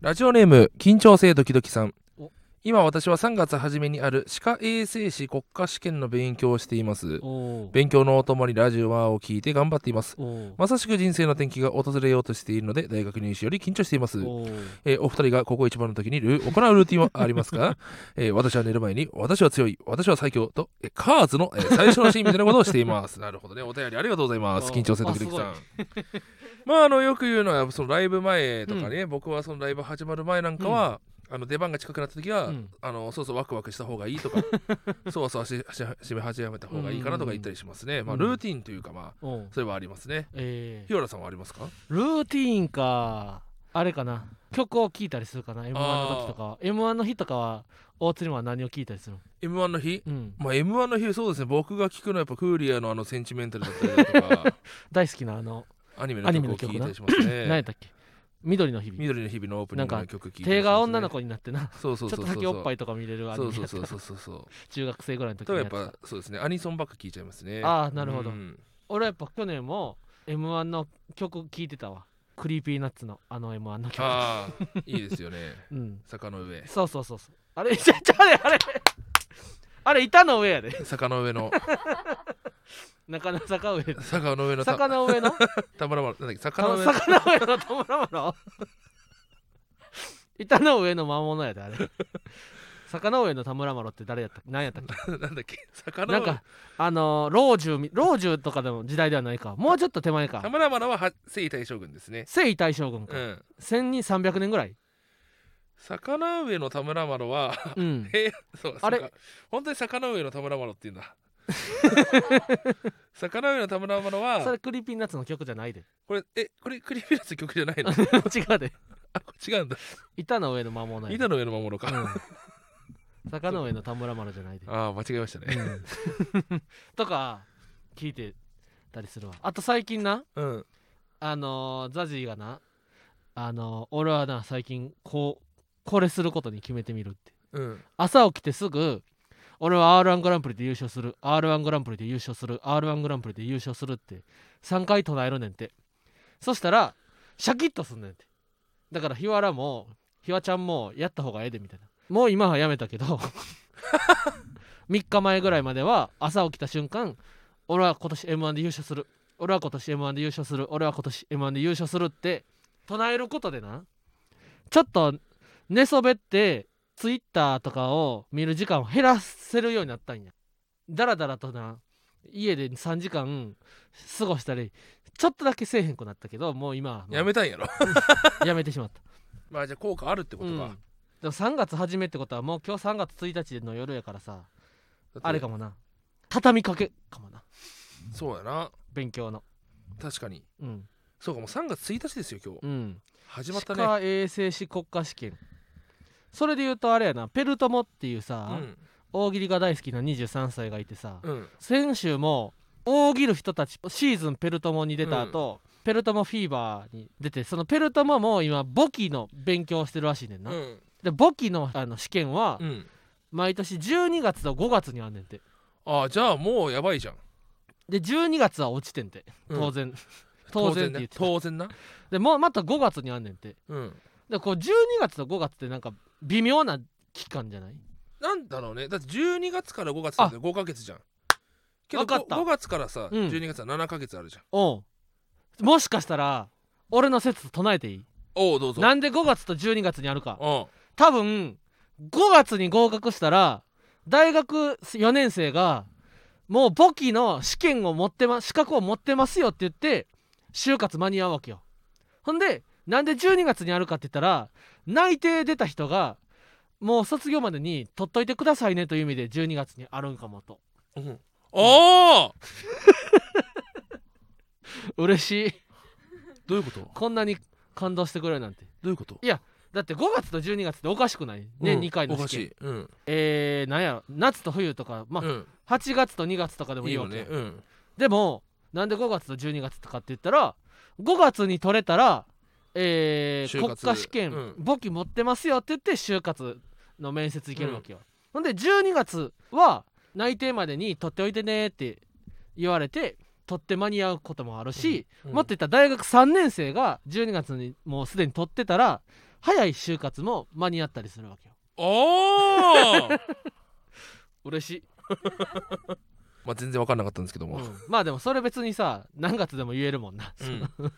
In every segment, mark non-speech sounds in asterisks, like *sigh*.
ラジオネーム緊張性ドキドキさん。今私は3月初めにある歯科衛生士国家試験の勉強をしています。勉強のお供にラジオを聞いて頑張っています。まさしく人生の転機が訪れようとしているので大学入試より緊張しています。おーえーお二人がここ一番の時にルー行うルーティンはありますか、*laughs* えー私は寝る前に私は強い私は最強と、えーカーズの、えー最初のシーンみたいなことをしています。*laughs* なるほどね。お便りありがとうございます。あ緊張性ドキドキさん *laughs* まああのよく言うのはそのライブ前とかね、僕はそのライブ始まる前なんかは、あの出番が近くなった時は、うん。あのそうそうワクワクした方がいいとか *laughs* そうそう足足締め始めた方がいいかなとか言ったりしますね、まあうん。ルーティンというかまあおーそれはありますね。えー日原さんはありますか？ルーティーンかあれかな。曲を聴いたりするかな M1 の時とか。は M1 の日とかは大津には何を聴いたりするの？M1 の日？うん。まあ M1 の日そうですね。僕が聞くのはやっぱクーリアのあのセンチメンタルだったりだとか。*laughs* 大好きなあのアニメの曲を聴いたりしますね。*laughs* 何やったっけ？美鳥の日々。美鳥の日々のオープニングのなんか曲聴いたりします、ね、手が女の子になってな。そうそうちょっとそう。そうだけおっぱいとか見れるアニそうメそうそうそうそうそう。中学生ぐらいの時にやっぱそうですね。アニソンばっか聴いちゃいますね。あーなるほど。うん。俺はやっぱ去年も M1 の曲聴いてたわ。クリーピーナッツのあの M1 の曲。ああいいですよね。*laughs* うん。坂の上。そうそうそうそう。あれちゃちゃあれあれ。あれ板の上やで。坂の上の *laughs* 中野坂上坂の上のた坂の上の？*laughs* 田村丸なんだっけ？坂たの上。坂の上の？田村麻呂板の上の魔物やであれ。坂の上の田村麻呂って誰やった？っけ何やったっけ？なんだっけ？坂の *laughs* 上。なんかあのー老中み老中とかでも時代ではないか。もうちょっと手前田か村麻呂はは征夷大将軍ですね。征夷大将軍か、うん。1300年ぐらい？坂の上の田村麻呂はうん。*laughs* えそうあれ？そうか本当に坂の上の田村麻呂っていうんだ坂の上の田村麻呂そはれクリーピーナッツの曲じゃないで。これえこれクリピラス曲じゃないの？*laughs* 違うで。*laughs* あこれ違うんだ。板の上の魔物やで。板の上の魔物か、うん。坂の上の田村麻呂じゃないで、ああ間違えましたね。うん。*laughs* とか聞いてたりするわ。あと最近なうん。あのーザジーがなあのー俺はな最近こうこれすることに決めてみるって。うん。朝起きてすぐ俺は r 1グランプリで優勝する。r 1グランプリで優勝する。r 1グランプリで優勝するって。3回唱えるねんて。そしたらシャキッとすんねんて。だから日原もひわちゃんもやった方がええでみたいな。もう今はやめたけど *laughs* 3日前ぐらいまでは朝起きた瞬間俺は今年 m 1で優勝する。俺は今年 m 1で優勝する。俺は今年 m 1で優勝するって唱えることでな。ちょっと寝そべってツイッターとかを見る時間を減らせるようになったんや。だらだらとな家で3時間過ごしたりちょっとだけせえへんくなったけどもう今はやめたんやろ。やめてしまった。まあじゃあ効果あるってことか、うん。でも3月初めってことはもう今日3月1日の夜やからさあれかもな。畳みかけかもな。そうやな。勉強の。確かに。うん。そうかもう3月1日ですよ今日。うん。始まったね。衛生士国家試験それで言うとあれやなペルトモっていうさ、うん大喜利が大好きな23歳がいてさ、うん。先週も大喜利人たちシーズンペルトモに出た後、ペルトモフィーバーに出てそのペルトモも今簿記の勉強をしてるらしいねんな、うん。で簿記のあの試験はうん。毎年12月と5月にあんねんて。ああじゃあもうやばいじゃん。で12月は落ちてんて。当然、*laughs* 当然って言ねってた。当然な。でもうまた5月にあんねんて。うん。でこう12月と5月ってなんか微妙な期間じゃない？なんだろうね。だって12月から5月だって5ヶ月じゃん。けどわかった。5, 月からさ、うん。12月は7ヶ月あるじゃん。おう。もしかしたら俺の説唱えていい？おおどうぞ。なんで5月と12月にあるか。う。ん多分5月に合格したら大学4年生がもう簿記の試験を持ってま資格を持ってますよって言って就活間に合うわけよ。ほんでなんで12月にあるかって言ったら内定出た人がもう卒業までに取っといてくださいねという意味で12月にあるんかもと。うん。ああ *laughs* 嬉しい。どういうこと？こんなに感動してくれるなんて。どういうこと？だって5月と12月っておかしくない？年うん。2回のおかし試験い。うん。えー、なんやろ？夏と冬とかまあ、うん。8月と2月とかでもいいわけよね。うん。でもなんで5月と12月とかって言ったら5月に取れたら、えー国家試験、うん。簿記持ってますよって言って就活の面接行けるわけよ、ほんで12月は内定までに取っておいてねって言われて取って間に合うこともあるし、うん。もっと言ったら大学3年生が12月にもうすでに取ってたら早い就活も間に合ったりするわけよ。おお *laughs* 嬉しい、*laughs* まあ全然分かんなかったんですけども、うん。まあでもそれ別にさ何月でも言えるもんな、うん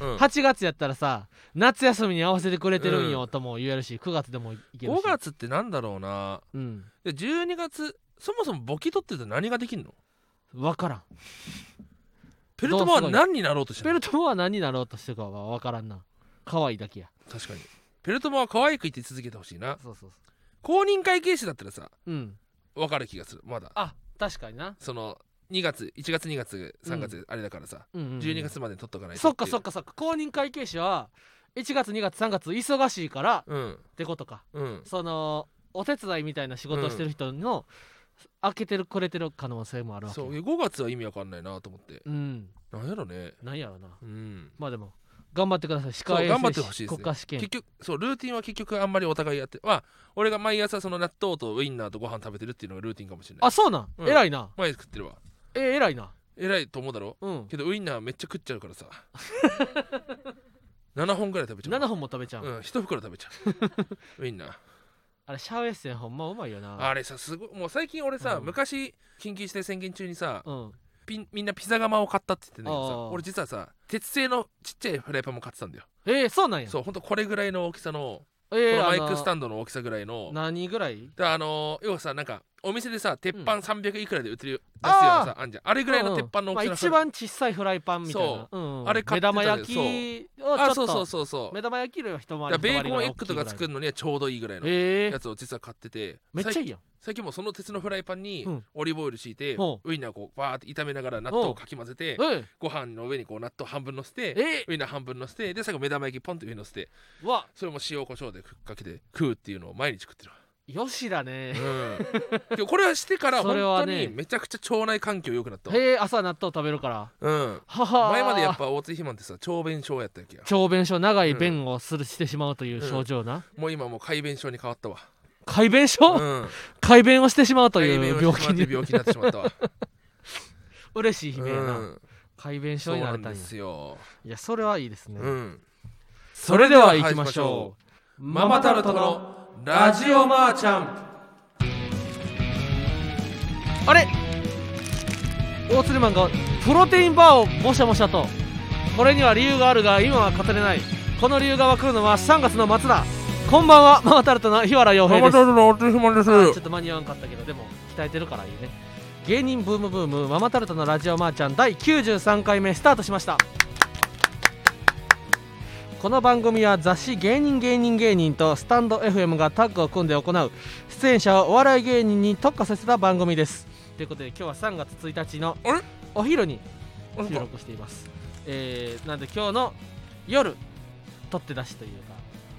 うん。8月やったらさ夏休みに合わせてくれてるんよとも言えるし9月でもいけるし。5月ってなんだろうな。うん。で12月そもそも簿記取ってて何ができんの？分からん。ペルトモは何になろうとしてるの？ペルトモは何になろうとしてるかは分からんな。可愛いだけや。確かに。ペルトモは可愛く言って続けてほしいな。そうそうそ公認会計士だったらさううん。分かる気がするまだ。あ確かにな、その2月1月2月3月あれだからさ、うんうんうん。12月までに取っとかないとそっかそっかかそっか。公認会計士は1月2月3月忙しいからうん。ってことか。うん。そのお手伝いみたいな仕事をしてる人の、開けてるくれてる可能性もあるわけ。そう。5月は意味わかんないなと思って。うん。なんやろね。なんやろな。うん。まあでも頑張ってください。歯科衛そう頑張って生ほしいですね。士国家試験。結局そうルーティンは結局あんまりお互いやってまあ俺が毎朝その納豆とウインナーとご飯食べてるっていうのがルーティンかもしれない。あそうなん、うん。偉いな。毎日食ってるわえ偉いな。偉いと思うだろ？うん。けどウインナーめっちゃ食っちゃうからさ。*laughs* 7本ぐらい食べちゃう。7本も食べちゃう、うん1袋食べちゃう。*laughs* ウインナー。あれシャウエッセンほんまうまいよな。あれさすごいもう最近俺さ、うん。昔緊急事態宣言中にさうん。ピンみんなピザ窯を買ったって言ってんだけどさ俺実はさ鉄製のちっちゃいフライパンも買ってたんだよ。えー、そうなんや。そうほんとこれぐらいの大きさのえこのマイクスタンドの大きさぐらいの。何ぐらい？であのー要はさなんかお店でさ鉄板300いくらで売ってる出すようなさあんじゃん。あれぐらいの鉄板の大きさのまあ、一番小さいフライパンみたいな、う。ん、あれ買ってた目玉焼きをちょっそうそうそうそう。目玉焼きよりは一回りベーコンエッグとか作るるのにはちょうどいいぐらいのええやつを実は買ってて。めっちゃいいやん。最近もうその鉄のフライパンにうん。オリーブオイル敷いて、ほウインナーこうバーって炒めながら納豆をかき混ぜて、えご飯の上にこう納豆半分のせてえウインナー半分のせてで最後目玉焼きポンと上にのせて。それも塩コショウでかけて食うっていうのを毎日食ってる。わよしだね。うん、でもこれはしてから *laughs* そ本当れはね。にめちゃくちゃ腸内環境良くなったわ。へえ朝納豆食べるから。うん。はは。前までやっぱ大津肥満ってさ腸便症やったわけや。腸便症長い便をするしてしまうという症状な、もう今もう快便症に変わったわ。快便症、うん。快便をしてしまうとい快便をう病気にしてしまって病気に。なってしまったわ。*laughs* 嬉しい悲鳴やな、うん。快便症になれたんや。すよ。いやそれはいいですね、うん。それでは行きましょう。ママタルトのラジオマーちゃん。あれ？大釣りマンがプロテインバーをもしゃもしゃと。これには理由があるが今は語れない。この理由がわかるのは3月の末だ。こんばんはママタルトの日原洋マ平です。ちょっと間に合わんかったけどでも鍛えてるからいいね。芸人ブームブームママタルトのラジオマーちゃん第93回目スタートしましたこの番組は雑誌芸人芸人芸人とスタンド FM がタッグを組んで行う出演者をお笑い芸人に特化させた番組です。ということで今日は3月1日のお昼に収録しています。えー、なんで今日の夜撮って出しというか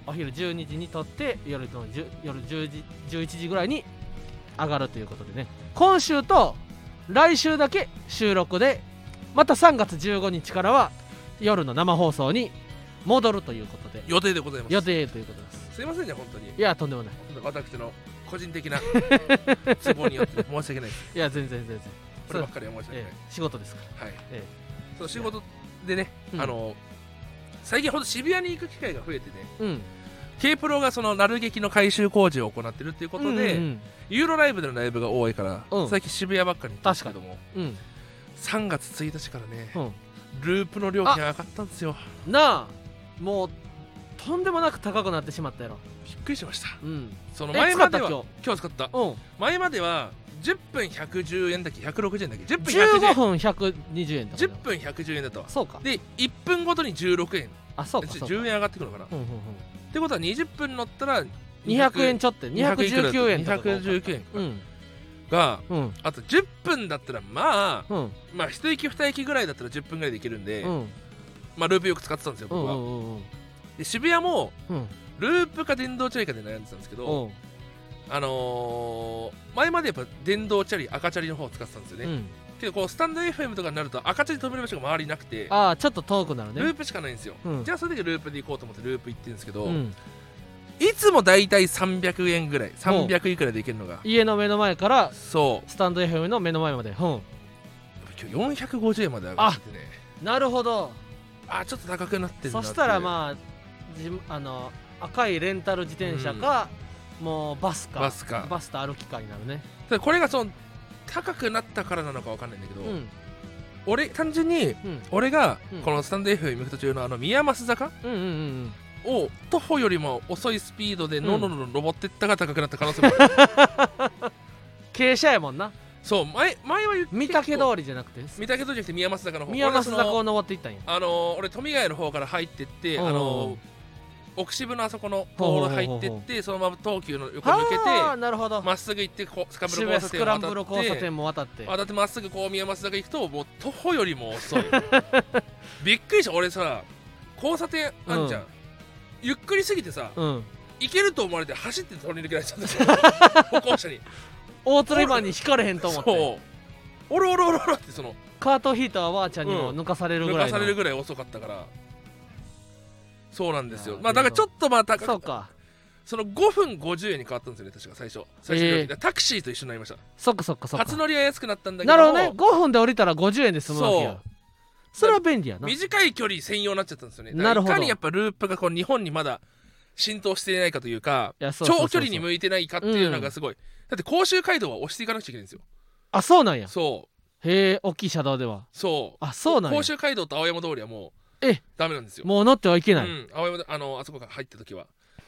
お昼12時に撮って夜の10夜10時11時ぐらいに上がるということでね。今週と来週だけ収録でまた3月15日からは夜の生放送に戻るということで。予定でございます。予定ということです。すいませんね本当に。いやとんでもない。私の個人的な *laughs* 都合によって申し訳ないです。いや全然全然こればっかりは申し訳ない。ええ仕事ですから。はい。えそう仕事でねうん。あの最近ほんと渋谷に行く機会が増えてねうん。K プロがそのなる劇の改修工事を行ってるっていうことで、うんユーロライブでのライブが多いから、うん。最近渋谷ばっかり行ってるんですけどもうんうん3月1日からね、うん。ループの料金上がったんですよ。なあもうとんでもなく高くなってしまったやろ。びっくりしました。うん。そのえ前までは使った今今日使った。日うん。前までは10分110円だっけ？160円だっけ？10分110 15円。分120円だ10分110円だったわ。そうか。で1分ごとに16円。あそうかそうか。10円上がってくるのかな、うんうんうん。ってことは20分乗ったら200円ちょっと219円と？か219円。うん。がうん。あと10分だったらまあうん。まあ一息二息ぐらいだったら10分ぐらいでいけるんで、うんまあループよく使ってたんですようん僕は、で渋谷もうん。ループか電動チャリかで悩んでたんですけど、あのー前までやっぱ電動チャリ赤チャリの方を使ってたんですよね、うん。けどこうスタンド FM とかになると赤チャリ止める場所が周りになくてああちょっと遠くなるね。ループしかないんですよ、うん。じゃあそれでループで行こうと思ってループ行ってるんですけど、うん。いつもだいたい300円ぐらい300いくらで行けるのが。家の目の前からそう。スタンド FM の目の前まで。うん。今日450円まで上がっててね。なるほどあちょっと高くなってるそしたらまあじあの赤いレンタル自転車か、もうバスか。バスか。バスと歩きかになるね。ただこれがその高くなったからなのかわかんないんだけど、うん。俺単純にうん。俺がうん。このスタンド FM 行く途中のあの宮益坂うんうんうん。を徒歩よりも遅いスピードでのろのろ登ってったが高くなった可能性もある、*laughs* 傾斜やもんなそう前前は言って見たけ通りじゃなくて？見たけどじゃなくて宮益坂の方。宮益坂を登っていったんや。あのー俺富ヶ谷の方から入ってってあのー奥渋のあそこのほうほうほうほう。道路入ってってそのまま東急の横抜けはあてなるほど。まっすぐ行ってこうスカブル交差点も渡って。渡ってまっすぐこう宮益坂行くともう徒歩よりも遅い。*laughs* びっくりした。俺さ交差点あんじゃん、うん。ゆっくりすぎてさうん。行けると思われて走って通り抜けられちゃった。*laughs* 歩行者に大鶴マンに引かれへんと思って。そう。おろおろおろおろってそのカートヒーターはばあちゃんにも抜かされるぐ抜からいの、されるぐらい遅かったから。そうなんですよ。まあだからちょっとまあ高く。そうか。その5分50円に変わったんですよね確か最初。最初えータクシーと一緒になりました。そっかそっかそっか。初乗りは安くなったんだけど。なるほどね。5分で降りたら50円で済むわけや。そう。それは便利やな。短い距離専用になっちゃったんですよね。なるほど。いかにやっぱループがこう日本にまだ浸透していないかというか長距離に向いてないかっていうのがすごい、だって甲州街道は押していかなくちゃいけないんですよ。あそうなんや。そう。へえ大きい車道では。そう。あそうなんや。甲州街道と青山通りはもうえ。ダメなんですよ。もう乗ってはいけない、うん、青山あのあそこから入った時は。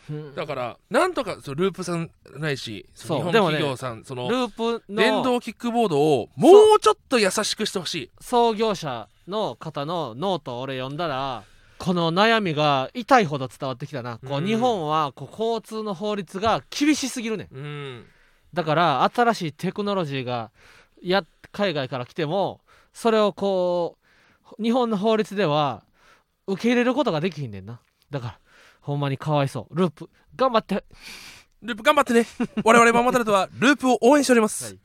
うん。だからなんとかそのループさんないしその日本そうでもね企業さん、そのループの電動キックボードをもうちょっと優しくしてほしい。創業者の方のノートを俺読んだらこの悩みが痛いほど伝わってきたな、こううん。日本はこう交通の法律が厳しすぎるねん。うんだから新しいテクノロジーがや海外から来てもそれをこう日本の法律では受け入れることができひんねんな。だからほんまにかわいそう。ループ頑張って。ループ頑張ってね。我々ママタルトは *laughs* ループを応援しております、はい。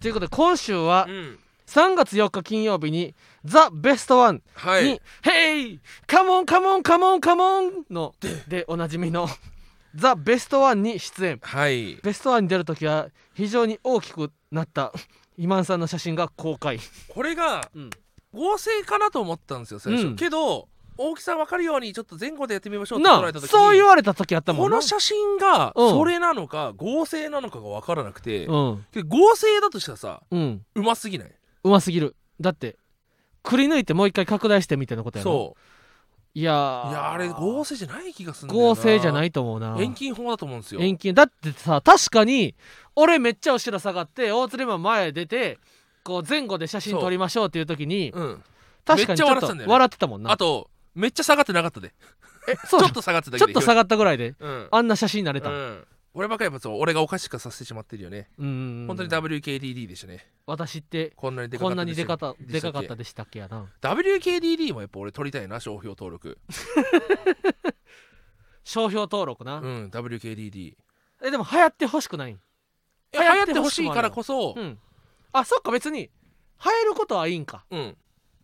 ということで今週はうん。3月4日金曜日に「ザ・ベストワンはい。に「ヘイカモンカモンカモンカモン!」のでおなじみの「ザ・ベストワンに出演。はい。ベストワンに出る時は非常に大きくなった今ンさんの写真が公開、これがうん、合成かなと思ったんですよ最初、うん。けど大きさ分かるようにちょっと前後でやってみましょうってた時にそう言われた時あったもんな。この写真がうん。それなのか合成なのかが分からなくて、合成だとしたらさうん。うますぎない？うますぎる。だってくり抜いてもう一回拡大してみたいなことやろ。そいやいやあれ合成じゃない気がするんだよな。合成じゃないと思うな。遠近法だと思うんですよ。遠近だってさ確かに俺めっちゃ後ろ下がって大釣りマン前出てこう前後で写真撮りましょうっていう時にうん。確かにちょっとめっちゃ笑ってたもんな。あとめっちゃ下がってなかったで。えそう *laughs* ちょっと下がってたちょっと下がったぐらいでうん。あんな写真になれたうんうん俺ばっかりやっぱそう俺がおかしくさせてしまってるよね。うん本当に WKDD でしたね。私ってこんなにでかこんなかったでしにでかたでかかったでしたっけやな。WKDD もやっぱ俺取りたいな商標登録。*laughs* 商標登録な、うん WKDD えでも流行ってほしくないん？流行ってほしいからこそうん。あそっか別に流行ることはいいんか。うん。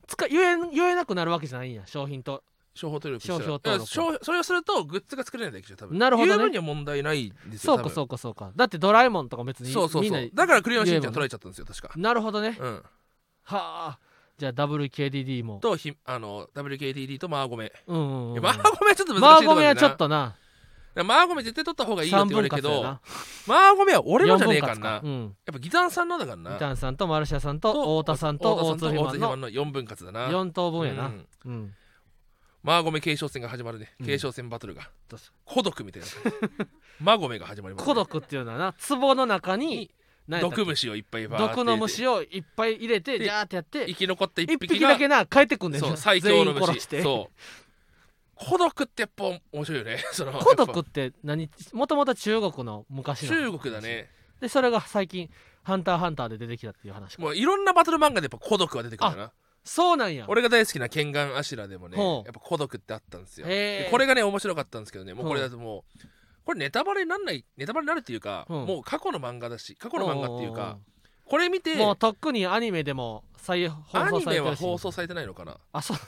使言えん言えなくなるわけじゃないんや商品と商標登録商標登録。それをするとグッズが作れないだけじゃ多分。なるほどね。言う分には問題ないんですよそうかそううかそうか。だってドラえもんとか別にそうそうそう。だからクレヨンしんちゃん取られちゃったんですよ確か。なるほどね。うん。はあ。じゃあ WKDD も。とひあの WKDD とマーゴメ。うんうん、うん、マーゴメはちょっと難マーしいところゴメはちょっとな。マーゴメ絶対取った方がいいよっ3て言われ分るけどマーゴメは俺のじゃねえ四かんなうん。ぱギタンさんのだからな。ギタンさんとマルシアさんと太田さんと大津太田さんと大津ひまんのひまんの4分割だな4等分やなうんうんマーゴメ継承戦が始まるね。うん。継承戦バトルが。どうし孤独みたいな。*laughs* マゴメが始まりますね。孤独っていうのはな壺の中に毒虫をいっぱい毒の虫をいっぱい入れてでジャーってやって生き残った一一匹だけな帰ってくんねんそうな最強の虫。して。そう。孤独ってやっぱ面白いよね。*laughs* その孤独って何？もともと中国の昔の中国だね。でそれが最近「ハンターハンター」で出てきたっていう話か。もういろんなバトル漫画でやっぱ孤独は出てくるんだなそうなんや。俺が大好きなケンガンアシュラでもねほう。やっぱ孤独ってあったんですよ。へでえこれがね面白かったんですけどねもうこれだともうこれネタバレになんないネタバレになるっていうかう。んもう過去の漫画だし過去の漫画っていうかおこれ見てーもうとっくにアニメでも再放アニメ送されてるし。は放送されてないのかな。あそう。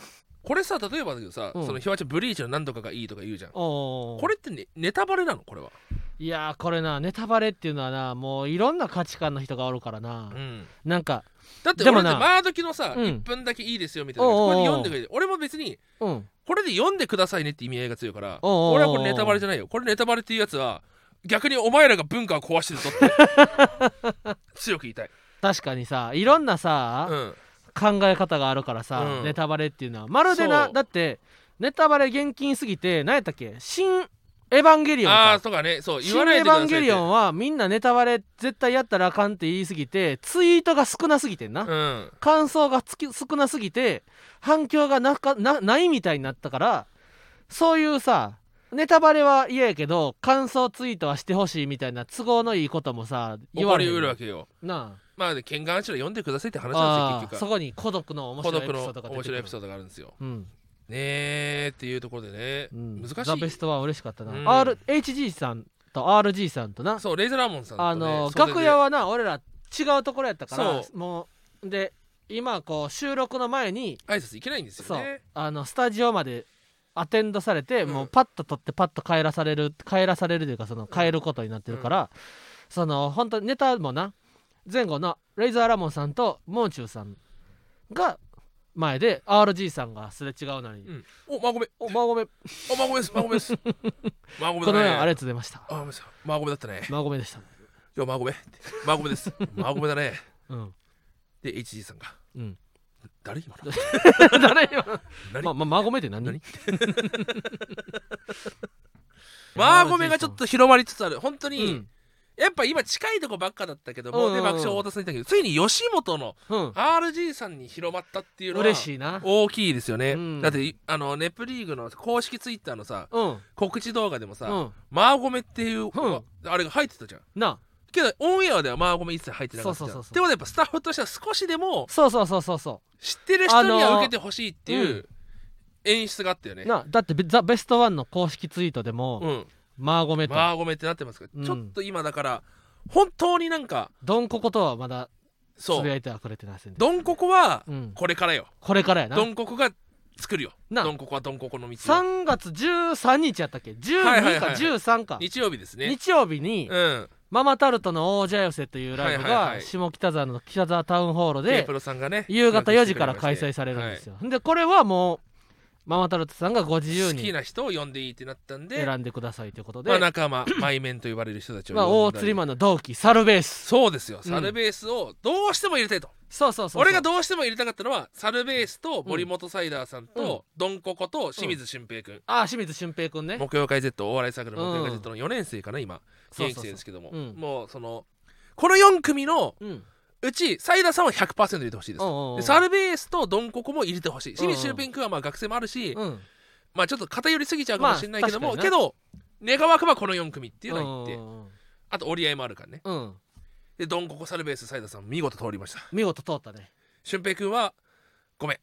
これさ例えばだけどさ、うん。そのひわちゃんブリーチの何とかがいいとか言うじゃん。おーこれって、ね、ネタバレなの？これは。いやーこれなネタバレっていうのはなもういろんな価値観の人がおるからな、うん。なんかだって俺ってマードキのさ、うん。1分だけいいですよみたいな。おうおうおう。ここに読んでくれて俺も別にうん。これで読んでくださいねって意味合いが強いからおうおうおう俺はこれネタバレじゃないよ。これネタバレっていうやつは逆にお前らが文化を壊してるぞって *laughs* 強く言いたい、確かにさいろんなさ、うん、考え方があるからさ、うん。ネタバレっていうのは。まるでなそう。だってネタバレ厳禁すぎて何やったっけ新エヴァンゲリオンか。ああとかね。そう言新わないエヴでくださいってァンゲリオンはみんなネタバレ絶対やったらあかんって言いすぎてツイートが少なすぎてんな、うん。感想がつき少なすぎて反響がなかなないみたいになったからそういうさネタバレは嫌やけど感想ツイートはしてほしいみたいな都合のいいこともさ言われるわけよ。な。まあでケンガンアシュラ読んでくださいって話あなんですよあーそこに孤独の面白いエピソードが面白いエピソードがあるんですよ。うんねえっていうところでね、うん、難しザ・ベいストは嬉しかったな、うん。RHG さんと RG さんとな。そうレイザーラモンさんと、ね、あの楽屋はな俺ら違うところやったからそもうで今こう収録の前に挨拶いけないんですよそう。ねあのスタジオまでアテンドされて、うん。もうパッと取ってパッと帰らされる帰らされるというかその帰ることになってるから、その本当にネタもな前後のレイザーラモンさんともう中さんが前で RG さんがすれ違うのに。うん、おまごめ「おまごめおまごめですまごめです。まごめこだね。ありがとうございました。あごめんなさいまごめだったね。まごめでした」いやまごめまごめです。まごめだね。うん。で HG さんが。うん。誰今の？*laughs* 誰今何？まままごめって何？何？まごめがちょっと広まりつつある。本当に、うんやっぱ今近いとこばっかだったけども、うんうんうん。で爆笑太田さん言ったけどついに吉本のうん。RG さんに広まったっていうのは嬉しいな。大きいですよね、うん。だっていあのネプリーグの公式ツイッターのさうん。告知動画でもさ、うん。マーゴメっていう、ん。あれが入ってたじゃん。なけどオンエアではマーゴメ一切入ってなかったじゃん。そうそうそうそう。ってことはやっぱスタッフとしては少しでもそうそうそうそうそ知ってる人にあのーは受けてほしいっていう演出があったよね。うなだってベザ・ベストワンの公式ツイートでも、うんマーゴメと、マーゴメってなってますけど、うん。ちょっと今だから本当になんかドンココとはまだつそう。ぶやいてはくれてないですね。ドンココはうん、これからよ。これからやな。ドンココが作るよ。な。ドンココはドンココの道を。3月13日やったっけ？12かはいはいはいはい。13か日曜日ですね。日曜日に、うん。ママタルトの王者寄せというライブはいはいはい。が下北沢の北沢タウンホール K でプロさんがね夕方4時から開催されるんですよ、でこれはもうママタルトさんがご自由好きにな人を呼んでいいってなったんで選んでくださいということで、まあ仲間マイメンと呼ばれる人たちをまあ、呼んだり。大釣りマンの同期サルベース。そうですよ。うん。サルベースをどうしても入れたいと、そうそうそうそう。俺がどうしても入れたかったのはサルベースと森本サイダーさんと、うん。ドンココと清水俊平君、あ清水俊平君ね。木曜会 Z お笑いサークル木曜会 Z の4年生かな今。そうそうそう。現役生ですけども。うん。もうそのこの4組のうんうちサイダーさんは100%入れてほしいです。でサルベースとドンココも入れてほしい。清水うんうん。俊平君はまあ学生もあるし、うん。まあちょっと偏りすぎちゃうかもしれないけども、まあけど願わくばこの4組っていうのは言って、うんあと折り合いもあるからね。うん。うんでドンココサルベースサイダーさん見事通りました。見事通ったね。俊平君はごめん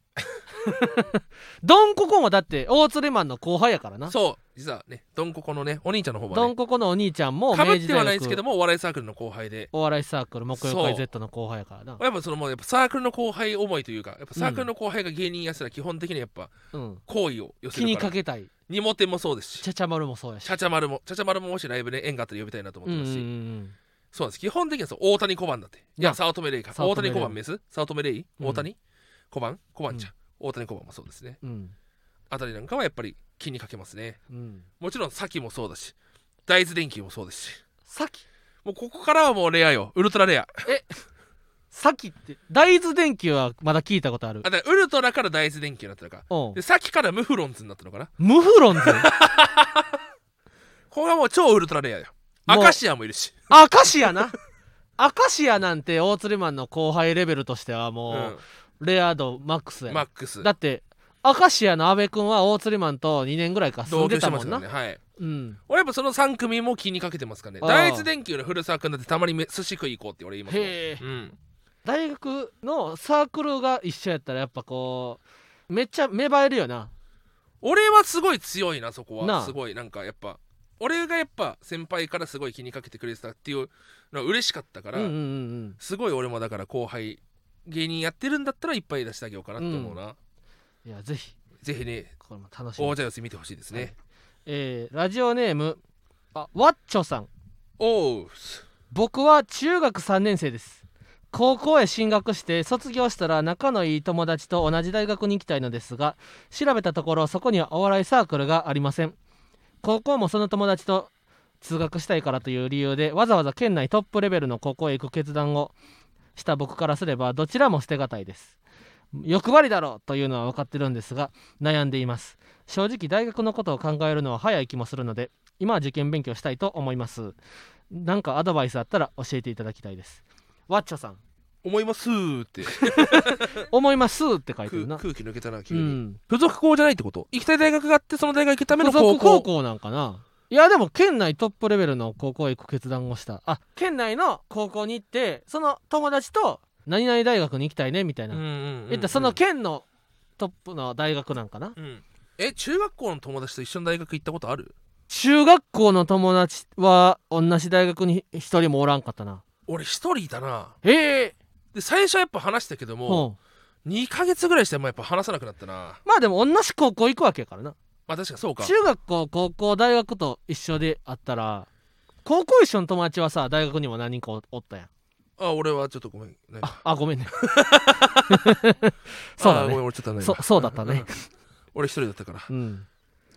*laughs* ドンココもだって大釣りマンの後輩やからな。そう実はねドンココのねお兄ちゃんの方ドはねンココのお兄ちゃんもかぶってはないですけどもお笑いサークルの後輩で。お笑いサークル木曜会そう Z の後輩やからな。やっぱそのもうやっぱサークルの後輩思いというかやっぱサークルの後輩が芸人やつら基本的にやっぱうん。好意を寄せ気にるかけたい。ニモテンもそうですし。ちゃちゃ丸もそうやし。チャチャマルもチャチャマルももしライブで縁があったら呼びたいなと思うんうんうってますし、ん。そうなんです。基本的にはそう。大谷小判だって。いいやや早乙女レイか。大谷小判メス早乙女レイうん。大谷？小判？小判ちゃん、大谷小判もそうですね。うん。あたりなんかはやっぱり気にかけますね。うん。もちろんサキもそうだし大豆電球もそうですし。さきもうここからはもうレアよ。ウルトラレア。さきって大豆電球はまだ聞いたことある。あだウルトラから大豆電球になったのか。うん。でさっきからムフロンズになったのかな。ムフロンズ？*laughs* これはもう超ウルトラレアよ。アカシアもいるし、アカシアな？アカシアなんて大釣りマンの後輩レベルとしてはうもん、うレア度マックスやマックス。だってアカシアの阿部君は大釣りマンと2年ぐらいか住んでたもんな、ねはい。うん。俺やっぱその3組も気にかけてますからね大豆電球の古澤君だってたまにめ寿司食い行こうって俺言いますへえ。うん。大学のサークルが一緒やったらやっぱこうめっちゃ芽生えるよな。俺はすごい強いなそこは。すごいなんかやっぱ俺がやっぱ先輩からすごい気にかけてくれてたっていうのは嬉しかったから、うんうんうん。すごい俺もだから後輩芸人やってるんだったらいっぱい出してあげようかなって思うな、うん。いやぜひ。ぜひね。これも楽しみ。王者寄せ見てほしいですね、えーラジオネームあワッチョさん。おう僕は中学3年生です。高校へ進学して卒業したら仲のいい友達と同じ大学に行きたいのですが調べたところそこにはお笑いサークルがありません。高校もその友達と通学したいからという理由でわざわざ県内トップレベルの高校へ行く決断をした僕からすればどちらも捨てがたいです。欲張りだろうというのは分かってるんですが悩んでいます。正直大学のことを考えるのは早い気もするので今は受験勉強したいと思います。なんかアドバイスあったら教えていただきたいです。ワッチョさん。思いますーって。*laughs* 思いますって書いてる空な空気抜けたな急に、うん。付属校じゃないってこと？行きたい大学があってその大学行くための付高校。属高校なんかないやでも県内トップレベルの高校へ行く決断をした。あ県内の高校に行ってその友達と何々大学に行きたいねみたいな、うんうんうんうん。その県のトップの大学なんかな？うん。え中学校の友達と一緒の大学行ったことある？中学校の友達は同じ大学に一人もおらんかったな。俺一人いたな。へえ。で最初はやっぱ話したけどもう。ん2ヶ月ぐらいしてもやっぱ話さなくなったな。まあでも同じ高校行くわけやからなまあ確かにそうか。中学校高校大学と一緒であったら高校一緒の友達はさ大学にも何人かおおったやん。あ俺はちょっとごめん何ああごめんね。*laughs* そうだあごめんね俺ちょっとね。そそうだったね。*laughs* 俺一人だったから。うん。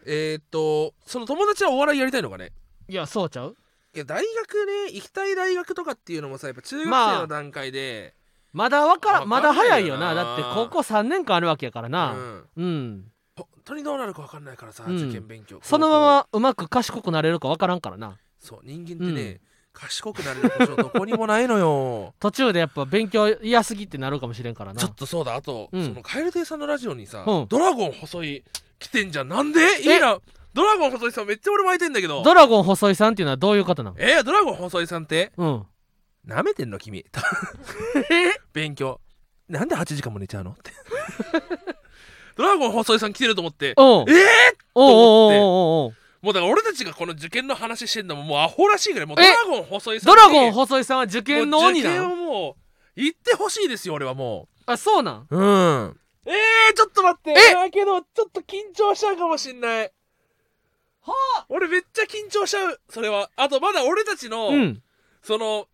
えー、っとその友達はお笑いやりたいのかね？いやそうちゃう？いや大学ね行きたい大学とかっていうのもさやっぱ中学まあ生の段階で、まだわからわかんんまだ早いよな。ないよな。だって高校3年間あるわけやからうなん。うん、本当にどうなるか分かんないからさ、うん。受験勉強。そのままうまく賢くなれるかわからんからな。そう人間ってね、賢くなれる保証どこにもないのよ。*laughs* 途中でやっぱ勉強嫌すぎってなるかもしれんからな。ちょっとそうだ。あと、うん。そのカエル亭さんのラジオにさ、うん。ドラゴン細い来てんじゃん。なんで？いいな。ドラゴン細いさんめっちゃ俺巻いてんだけど。ドラゴン細井さんっていうのはどういう方なの？えー、ドラゴン細いさんって？うん。なめてんの君。*laughs* 勉強。なんで8時間も寝ちゃうのってドラゴン細いさん来てると思っておう。えー、おうおうおうおうおう。もうだから俺たちがこの受験の話してんのももうアホらしいぐらい。もうドえラゴン細いさんにドラゴン細井さんは受験の鬼なの受験をもう言ってほしいですよ俺はもあそうなん？ううん。えー、ちょっと待って。え？だけどちょっと緊張しちゃうかもしんない。は俺めっちゃ緊張しちゃうそれは。あとまだ俺たちの、うん。その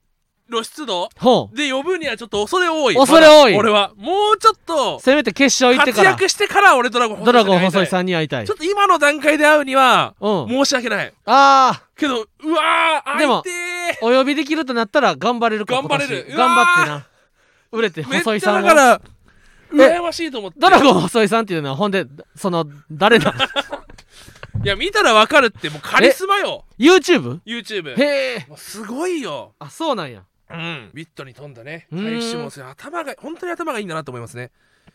露出度？ほう。で呼ぶにはちょっと恐れ多い。恐れ多い。まだ俺は。もうちょっとせめて決勝行ってから。活躍してから俺ドラゴンドラゴン細井んさんに会いたい。ちょっと今の段階で会うにはうん。申し訳ない。あけどうわーでも会いてー。お呼びできるとなったら頑張れるか頑張れる。今年。うわー頑張ってな。売れてーめっち細井さんを。ゃだから羨ましいと思って。ドラゴン細井さんっていうのはほんでその誰だ？*laughs* いや見たらわかるってもうカリスマよ。YouTube? YouTube へえもうすごいよ。あそうなんやうん。ビットに富んだね。うーん。返しもする頭が本当に頭がいいんだなと思いますね。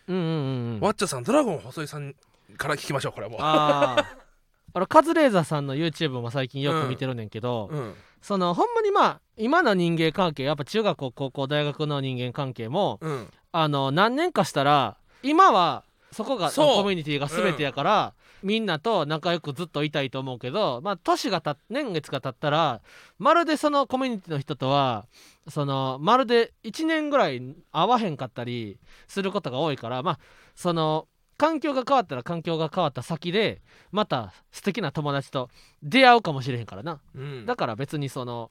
うんうんうん。うんワッチョさんドラゴン細井さんから聞きましょうこれはも。うああ *laughs* あのカズレーザーさんの YouTube も最近よく見てるねんけど、うん。そのほんまにまあ今の人間関係やっぱ中学校高校大学の人間関係もうん。あの何年かしたら今はそこがそう。コミュニティが全てやから、みんなと仲良くずっといたいと思うけどまあ年がた年月が経ったらまるでそのコミュニティの人とはそのまるで1年ぐらい会わへんかったりすることが多いからまあその環境が変わったら環境が変わった先でまた素敵な友達と出会うかもしれへんからな。うん。だから別にその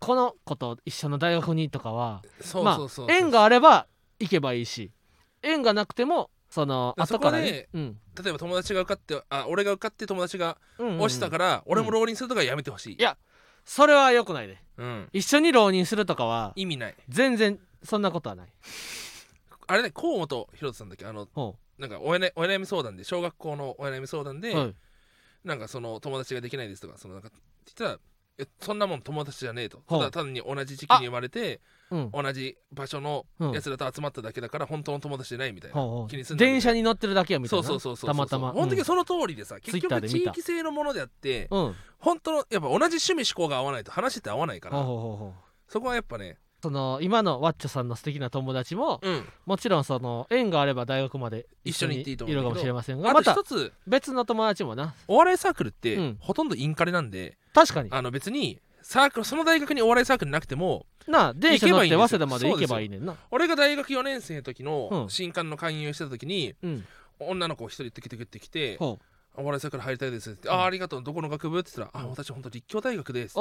この子と一緒の大学にとかはそうまそうそう。あ縁があれば行けばいいし縁がなくてもそのだ後からそこでね。うん。例えば友達が受かってあ俺が受かって友達がうんうんうん。押したから、俺も浪人するとかやめてほしい、いやそれは良くないでうん、一緒に浪人するとかは意味ない。全然そんなことはない。あれね河本ひろとさんだっけ？あのほなんかおや,、ね、お悩み相談で小学校のお悩み相談で、うはい。なんかその友達ができないですとかそのなんかって言ったらえそんなもん友達じゃねえとただ単に同じ時期に生まれてうん同じ場所のうん。やつらと集まっただけだから本当の友達じゃないみたいな、気にすんな電車に乗ってるだけやみたいそうなそうそうそうたまたま。本当にその通りでさ、結局地域性のものであって、本当のやっぱ同じ趣味思考が合わないと話って合わないから、そこはやっぱねその今のワッチョさんの素敵な友達もうん。もちろんその縁があれば大学まで一緒に行っているかもしれませんがあまたと一つ別の友達もな。お笑いサークルって、うん。ほとんどインカレなんで確かに。あの別にサークルその大学にお笑いサークルなくてもなあ電車乗って行けばいいんですよ。早稲田まで行けばいいねんな。俺が大学4年生の時うん。の新刊の勧誘してた時に、うん。女の子一人テキテキってきてほ「お笑いサークル入りたいです」って「うん。ああありがとうどこの学部?」って言ったら「あうん。私本当立教大学です」って。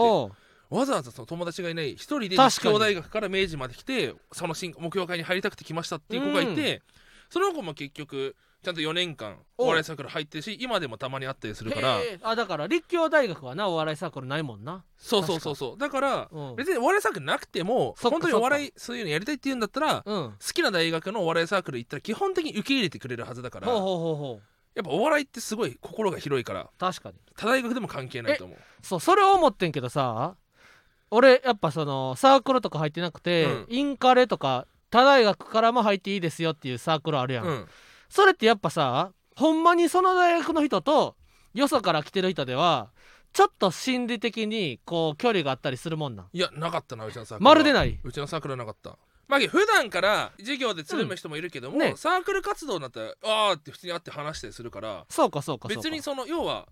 わざわざその友達がいない一人で立教大学から明治まで来てその新目標会に入りたくて来ましたっていう子がいて、その子も結局ちゃんと4年間おお笑いサークル入ってるし今でもたまに会ったりするから。あだから立教大学はなお笑いサークルないもんな。そうそうそうそう。だからうん。別にお笑いサークルなくてもそっか本当にお笑いそういうのやりたいって言うんだったらうん。好きな大学のお笑いサークル行ったら基本的に受け入れてくれるはずだから。ほうほうほうほう。やっぱお笑いってすごい心が広いから確かに。他大学でも関係ないと思う。そうそれを思ってんけどさ俺やっぱそのサークルとか入ってなくて、うん。インカレとか他大学からも入っていいですよっていうサークルあるやん、うんそれってやっぱさほんまにその大学の人とよそから来てる人ではちょっと心理的にこう距離があったりするもんなん？いやなかったなうちのサークルは。まるでない？うちのサークルはなかった。まあ普段から授業でつるむ人もいるけども、うんね。サークル活動になったらあーって普通に会って話したりするからそうかそうかそうか。別にその要は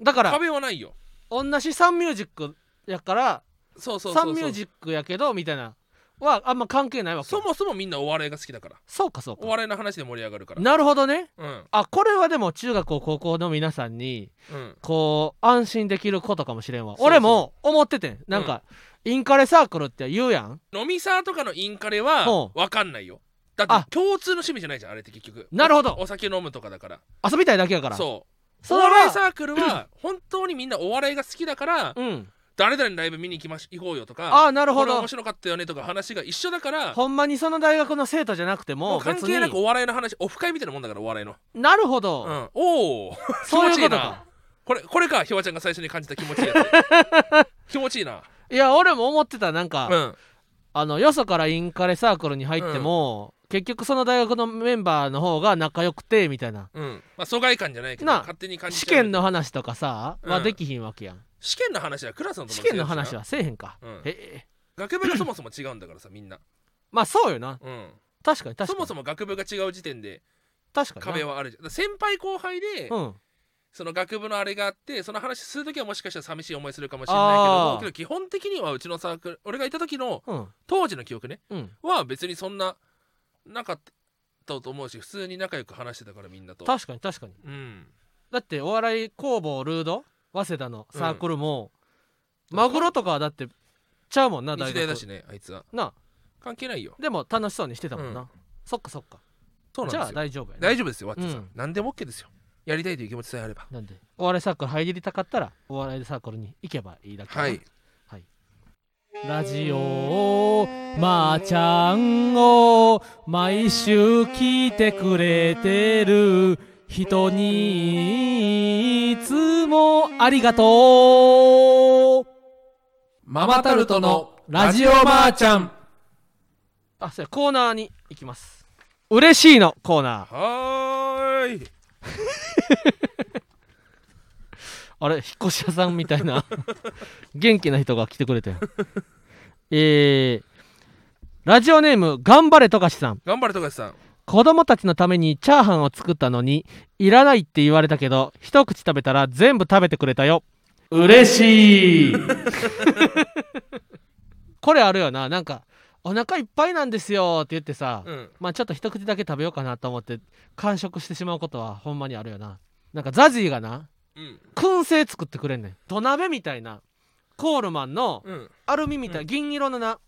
だから壁はないよ。同じサンミュージックやからそうそうそうそう。サンミュージックやけどみたいなはあんま関係ないわけ。そもそもみんなお笑いが好きだから。そうかそうか。お笑いの話で盛り上がるから。なるほどね。うん。あこれはでも中学校高校の皆さんにうん。こう安心できることかもしれんわ。俺も思っててん。なんか、インカレサークルって言うやん。飲みサーとかのインカレは分かんないよ。だあって共通の趣味じゃないじゃんあれって結局。なるほど。お酒飲むとかだから。遊びたいだけやから。そう。お笑いサークルは本当にみんなお笑いが好きだからうん誰々のライブ見に行きまし行こうよとかああなるほど。これ面白かったよねとか話が一緒だからほんまにその大学の生徒じゃなくてもう関も別に。係なくお笑いの話オフ会みたいなもんだからお笑いの、なるほうど、ん、おおそういう気持ちいいな。ことかこれこれかひわちゃんが最初に感じた気持ち。いいやつ気持ちいいな。いや俺も思ってたなんか、うん。あのよそからインカレサークルに入っても、結局その大学のメンバーの方が仲良くてみたいな。うん。まあ疎外感じゃないけどなあ勝手に感じ試ちゃう。験の話とかさ、うん。はできひんわけやん試験の話はクラスの友達試験の話はせえへんか、うん。へえ。学部がそもそも違うんだからさみんな、まあそうよな。うん、確かに確かに。そもそも学部が違う時点で確かにな。壁はあるじゃん。先輩後輩で、うん。その学部のあれがあってその話する時はもしかしたら寂しい思いするかもしれないけどけど基本的にはうちのサークル俺がいた時のうん。当時の記憶ねうん。は別にそんななかったと思うし普通に仲良く話してたからみんなと。確かに確かに。うん。だってお笑い工房ルード早稲田のサークルも、うんマグロとかはだってちゃうもんな大学。日大だしねあいつは。な関係ないよ。でも楽しそうにしてたもんな、うん。そっかそっか。じゃあそうなんですよ。大丈夫やな大丈夫ですよワッチさん、うん。何でも OK ですよ。やりたいという気持ちさえあれば。なんで？お笑いサークル入りたかったらお笑いサークルに行けばいいだけ。はい。ラジオまーちゃんを毎週聞いてくれてる人にいつもありがとう。ママタルトのラジオマーちゃん。あそうやコーナーに行きます。嬉しいのコーナー。はーい。*laughs* あれ引っ越し屋さんみたいな。元気な人が来てくれたよえー、ラジオネーム頑張れとかしさん。頑張れ富樫さん子供たちのためにチャーハンを作ったのにいらないって言われたけど一口食べたら全部食べてくれたよ。嬉しい。*laughs* これあるよな。なんかお腹いっぱいなんですよ。って言ってさ、うん。まあちょっと一口だけ食べようかなと思って完食してしまうことはほんまにあるよな。なんかザジーがなうん。燻製作ってくれんねん。土鍋みたいなコールマンのうん。アルミみたいな、うん。銀色のな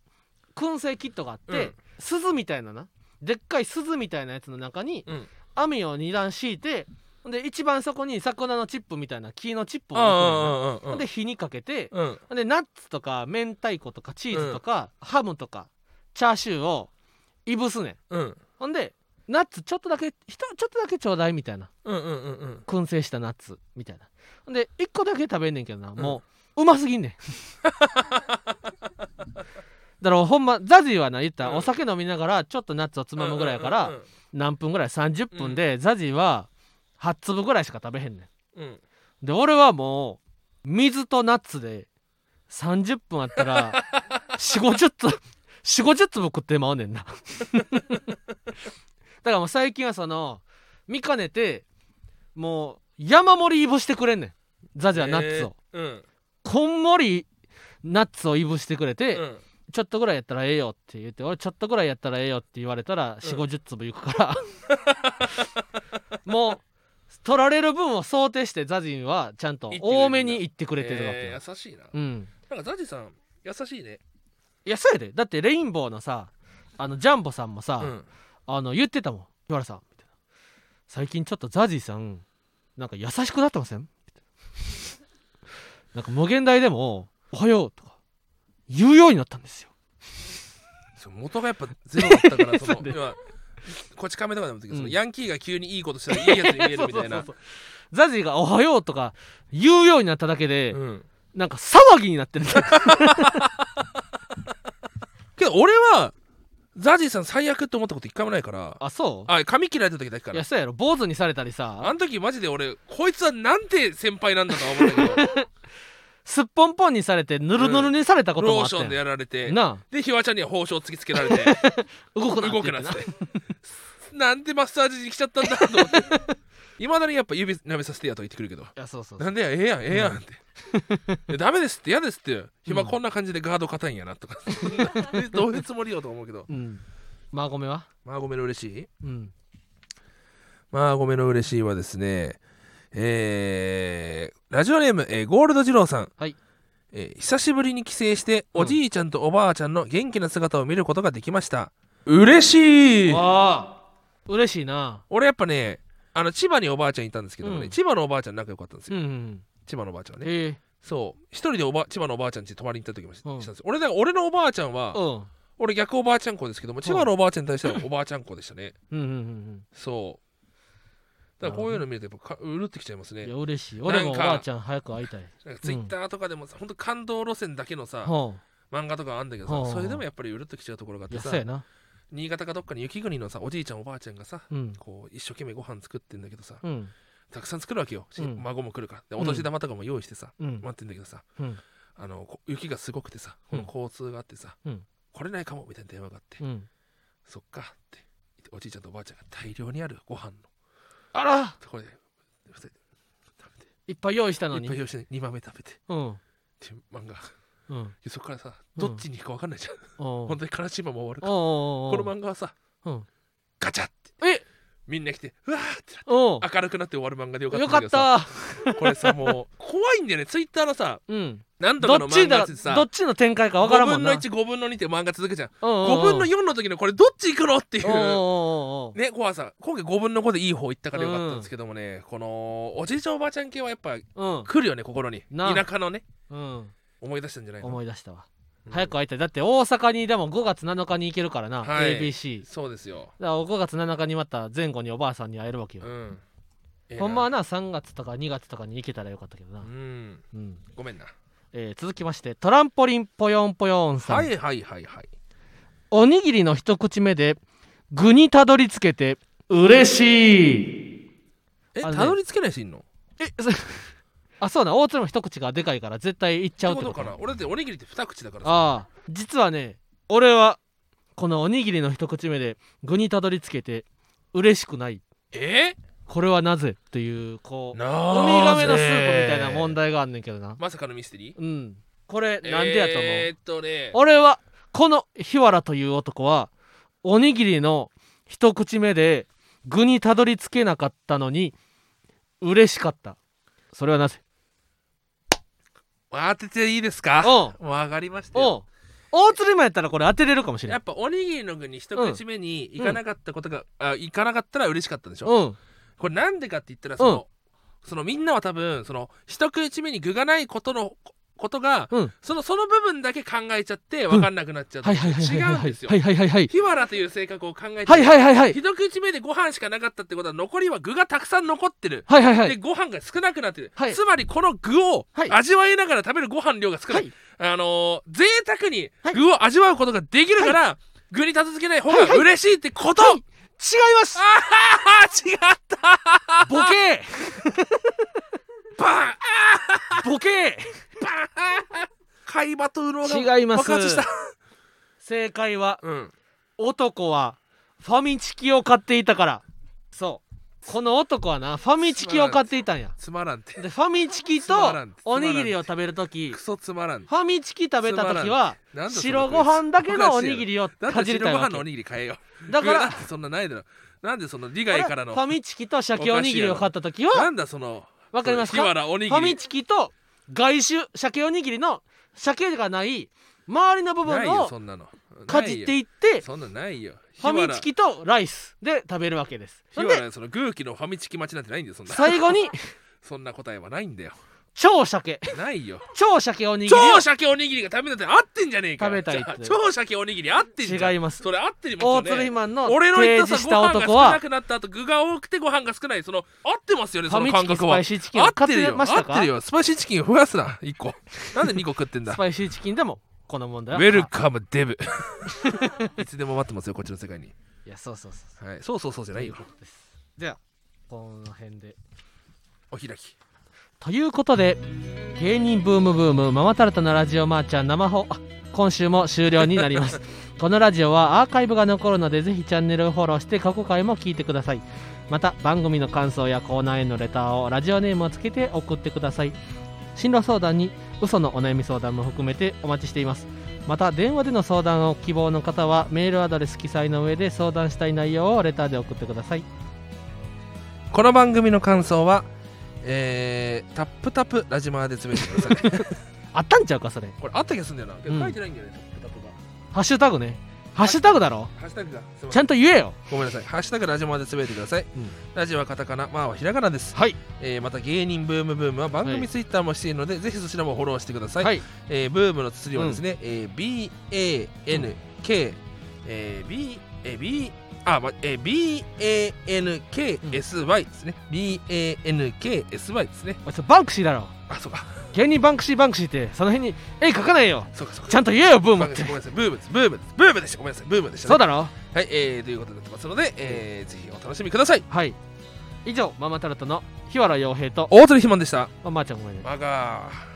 燻製キットがあって、うん。鈴みたいななでっかい鈴みたいなやつの中にうん。網を2段敷いてで一番そこに魚のチップみたいな木のチップをあ置くで火にかけてうん。でナッツとか明太子とかチーズとか、ハムとかチャーシューをいぶすねん。うん。ほんでナッツちょっとだけひとちょっとだけちょうだいみたいな。うんうんうんうん。燻製したナッツみたいな。ほんで1個だけ食べんねんけどな、もううますぎんねん *laughs* だからほんまザジーはな言ったらうん。お酒飲みながらちょっとナッツをつまむぐらいやから、何分ぐらい？30分で、ザジーは8粒ぐらいしか食べへんねうん。で俺はもう水とナッツで30分あったら4 5 0粒4 5 0粒食ってまうねんな。*laughs* だからもう最近はその見かねてもう山盛りいぶしてくれんねん。ザジーはナッツを、えーうん。こんもりナッツをいぶしてくれて、うんちょっとぐらいやったらええよって言って俺ちょっとぐらいやったらええよって言われたら4 5 0粒いくから。*laughs* もう取られる分を想定してザジンはちゃんと多めに言ってくれてるわけよ、えー優しいな。うん。なんかザジさん優しいね。いやそうやで。だってレインボーのさあのジャンボさんもさ、うん。あの言ってたもん「日原さん」みたいな「最近ちょっとザジーさんなんか優しくなってません?」みたいな。なんか無限大でも「おはよう」とか言うようになったんですよ。元がやっぱゼロだったからその *laughs* 要はこち亀とかでもうん。そのヤンキーが急にいいことしたらいいやつに見えるみたいなザジーが「おはよう」とか言うようになっただけで、うん。なんか騒ぎになってる *laughs* けど俺はザジーさん最悪って思ったこと一回もないからあそう？あ髪切られた時だけから。いやそうやろ。坊主にされたりさ。あの時マジで俺こいつはなんて先輩なんだとは思ったけど *laughs* すっぽんぽんにされてぬるぬるにされたこともあったやん。ローションでやられてなでひわちゃんには包丁突きつけられて。あ動くな動くなっつって。なんでマッサージに来ちゃったんだと思って。いまだにやっぱ指舐めさせてやとか言ってくるけど。いやそうそうそう。なんでやええやんええやんって、いやダメですって嫌ですって。暇こんな感じでガード硬いんやなとか。*laughs* どういうつもりよと思うけど。うん。まあごめんは？まあごめんの嬉しい？うん。まあごめんの嬉しいはですねえー、ラジオネーム、えーゴールド二郎さん、はい。えー久しぶりに帰省してうん。おじいちゃんとおばあちゃんの元気な姿を見ることができました。嬉しい。わあ。嬉しいな。俺やっぱねあの千葉におばあちゃんいたんですけどもね、うん。千葉のおばあちゃん仲良かったんですよ、うんうん。千葉のおばあちゃんはね。ええ。そう。一人でおば千葉のおばあちゃん家泊まりに行った時もし,、うん。したんですよ。俺だから俺のおばあちゃんは、うん。俺逆おばあちゃん子ですけども千葉のおばあちゃんに対してはおばあちゃん子でしたね。うんうんうん。そうだからこういうの見るとやっぱかうるってきちゃいますね。うんいや嬉しい。俺もおばあちゃん早く会いたい。なんかツイッターとかでもさ、ほんと感動路線だけのさ、ほ漫画とかあんだけどさ、はあそれでもやっぱりうるっときちゃうところがあってさやそうやな。新潟かどっかに雪国のさおじいちゃんおばあちゃんがさうん。こう一生懸命ご飯作ってんだけどさ、うん。たくさん作るわけよ、しうん。孫も来るから。でうんお年玉とかも用意してさ、うん。待ってんだけどさうん。あのこ雪がすごくてさこの交通があってさ、うん。来れないかもみたいな電話があって、うん。そっかって言っておじいちゃんとおばあちゃんが大量にあるご飯のあら！ところで二人で。食べていっぱい用意したのに。いっぱい用意して2豆食べて。っうん。ていう漫画。うん。そこからさうんどっちに行くか分かんないじゃん、お本当に悲しいまま終わるから。おこの漫画はさうん。ガチャって。え！みんな来てうわーってなってお明るくなって終わる漫画でよかったよかっんだけどさ。た。これさもう怖いんだよね。ツイッターのさうんなんとかのどっちだ漫画ってさどっちの展開かわからんも5分のんな15分の2って漫画続くじゃん5 5分の4の時のこれどっち行くのっていおうね怖さ。今回5分の5でいい方行ったからよかったんですけどもね、このおじいちゃんおばあちゃん系はやっぱうん。来るよね心に。な田舎のね。うん。思い出したんじゃないかな思い出したわ。うん。早く会いたい。だって大阪にでも5月7日に行けるからなはい。ABC だかそうですよ。ら5月7日にまた前後におばあさんに会えるわけよ。うん。ええほんまはな3月とか2月とかに行けたらよかったけどな。うん。うん。ごめんなえー続きましてトランポリンぽよんぽよんさん、はいはいはいはい。おにぎりの一口目で具にたどり着けて嬉しい。えねたどり着けない人いんの？えそ *laughs* あそうな大津の一口がでかいから絶対いっちゃうってこと。かな？俺だっておにぎりって二口だからさ。ああ実はね俺はこのおにぎりの一口目で具にたどり着けて嬉しくない。え？これはなぜ？っていうこうなウミガメのスープみたいな問題題があんねんけどな。まさかのミステリー？うん。これなんでやと思う、えーっとね。俺はこの日原という男はおにぎりの一口目で具にたどり着けなかったのに嬉しかった。それはなぜ？当てていいですか？おう。わかりましたよ。大鶴マンやったらこれ当てれるかもしれん。やっぱおにぎりの具に一口目に行かなかったことが、あ行かなかったら嬉しかったでしょ、うんこれなんでかって言ったらその,、そのみんなは多分その一口目に具がないことのことが、うん。そのその部分だけ考えちゃって分かんなくなっちゃう、はいはいはいはい違はい。うんですよ、はいはいはいはい。日原という性格を考えて、はいはいはいはい。一口目でご飯しかなかったってことは残りは具がたくさん残ってる、はいはいはい。でご飯が少なくなってる、はい。つまりこの具をはい。味わいながら食べるご飯量が少ない、はい。あのー、贅沢にはい。具を味わうことができるから、具にたどり着けない方はいはい。が嬉しいってこと、はい違います。違った。ボケ。バー。ンボケ。海馬とうろが違います正解はうん。男はファミチキを買っていたから。そうこの男はなファミチキを買っていたんや。つまらん。て。でファミチキつとおにぎりを食べるときクソつまらん。ファミチキ食べた時は白ご飯だけのおにぎりをかじりたいわけ。白ご飯のおにぎり買えよ。だからそんなないだろ。なんでその利害からのファミチキと鮭おにぎりを買った時はなんだそのわかります日か原おにぎり。ファミチキと外種鮭おにぎりの鮭がない周りの部分をかじっていいってそんなんないよファミチキとライスで食べるわけです。日原そのグーキのファミチキ待ちなんてないんだよそんな。最後に *laughs* そんな答えはないんだよ。超鮭。ないよ。超鮭おにぎりを超鮭おにぎりが食べたって合ってんじゃねえかよ。食べたいって。じゃあ超鮭おにぎり合ってんじゃん。違います。それ合ってるも大んね鶴ひまんの俺の言ったさご飯が少なくなった後具が多くてご飯が少ない。その合ってますよねその感覚は。合ってるよ。合ってるよ。スパイシーチキン増やすな1個。なんで2個食ってんだ？スパイシーチキンでもこの問題は。ウェルカムデブいつでも待ってますよこっちの世界に。いやそうそうそうはい。そうそうそうじゃないよ。というこの辺で。お開き。ということで芸人ブームブームママタルトのラジオマーちゃん生放あ今週も終了になります。*laughs* このラジオはアーカイブが残るのでぜひチャンネルをフォローして過去回も聞いてください。また番組の感想やコーナーへのレターをラジオネームをつけて送ってください。進路相談に嘘のお悩み相談も含めてお待ちしています。また電話での相談を希望の方はメールアドレス記載の上で相談したい内容をレターで送ってください。この番組の感想はえー、タップタップラジマーでつぶやいてください。*laughs* あったんちゃうかそれ。これあった気がするんだよな、うん。書いてないんだよねタップタップが。ハッシュタグねハッシュタグだろ？ハッシュタグがすいません。ちゃんと言えよ。ごめんなさい。ハッシュタグラジマーでつぶやいてください、うん。ラジオはカタカナマーはひらがなです、はい。えーまた芸人ブームブームは番はい組ツイッターもしているので、ぜひそちらもフォローしてください、はい。えーブームの綴りはですね、えー BANK、えー B えー B あ、まえー BANKSY ですね、BANKSY ですね。おいそれバンクシーだろ。あそうか芸人バンクシーバンクシーってその辺に絵描かないよ。そうかそうか。ちゃんと言えよブームごめんってなさいブームです。ブームです。ブームでした。ごめんなさい。ブームでした、ね、そうだろ？はい、えー、ということになってますので、えー、ぜひお楽しみください。はい。以上ママタルトの日原洋平と大鳥ひまんでした。まあまーちゃんごめんね。マガー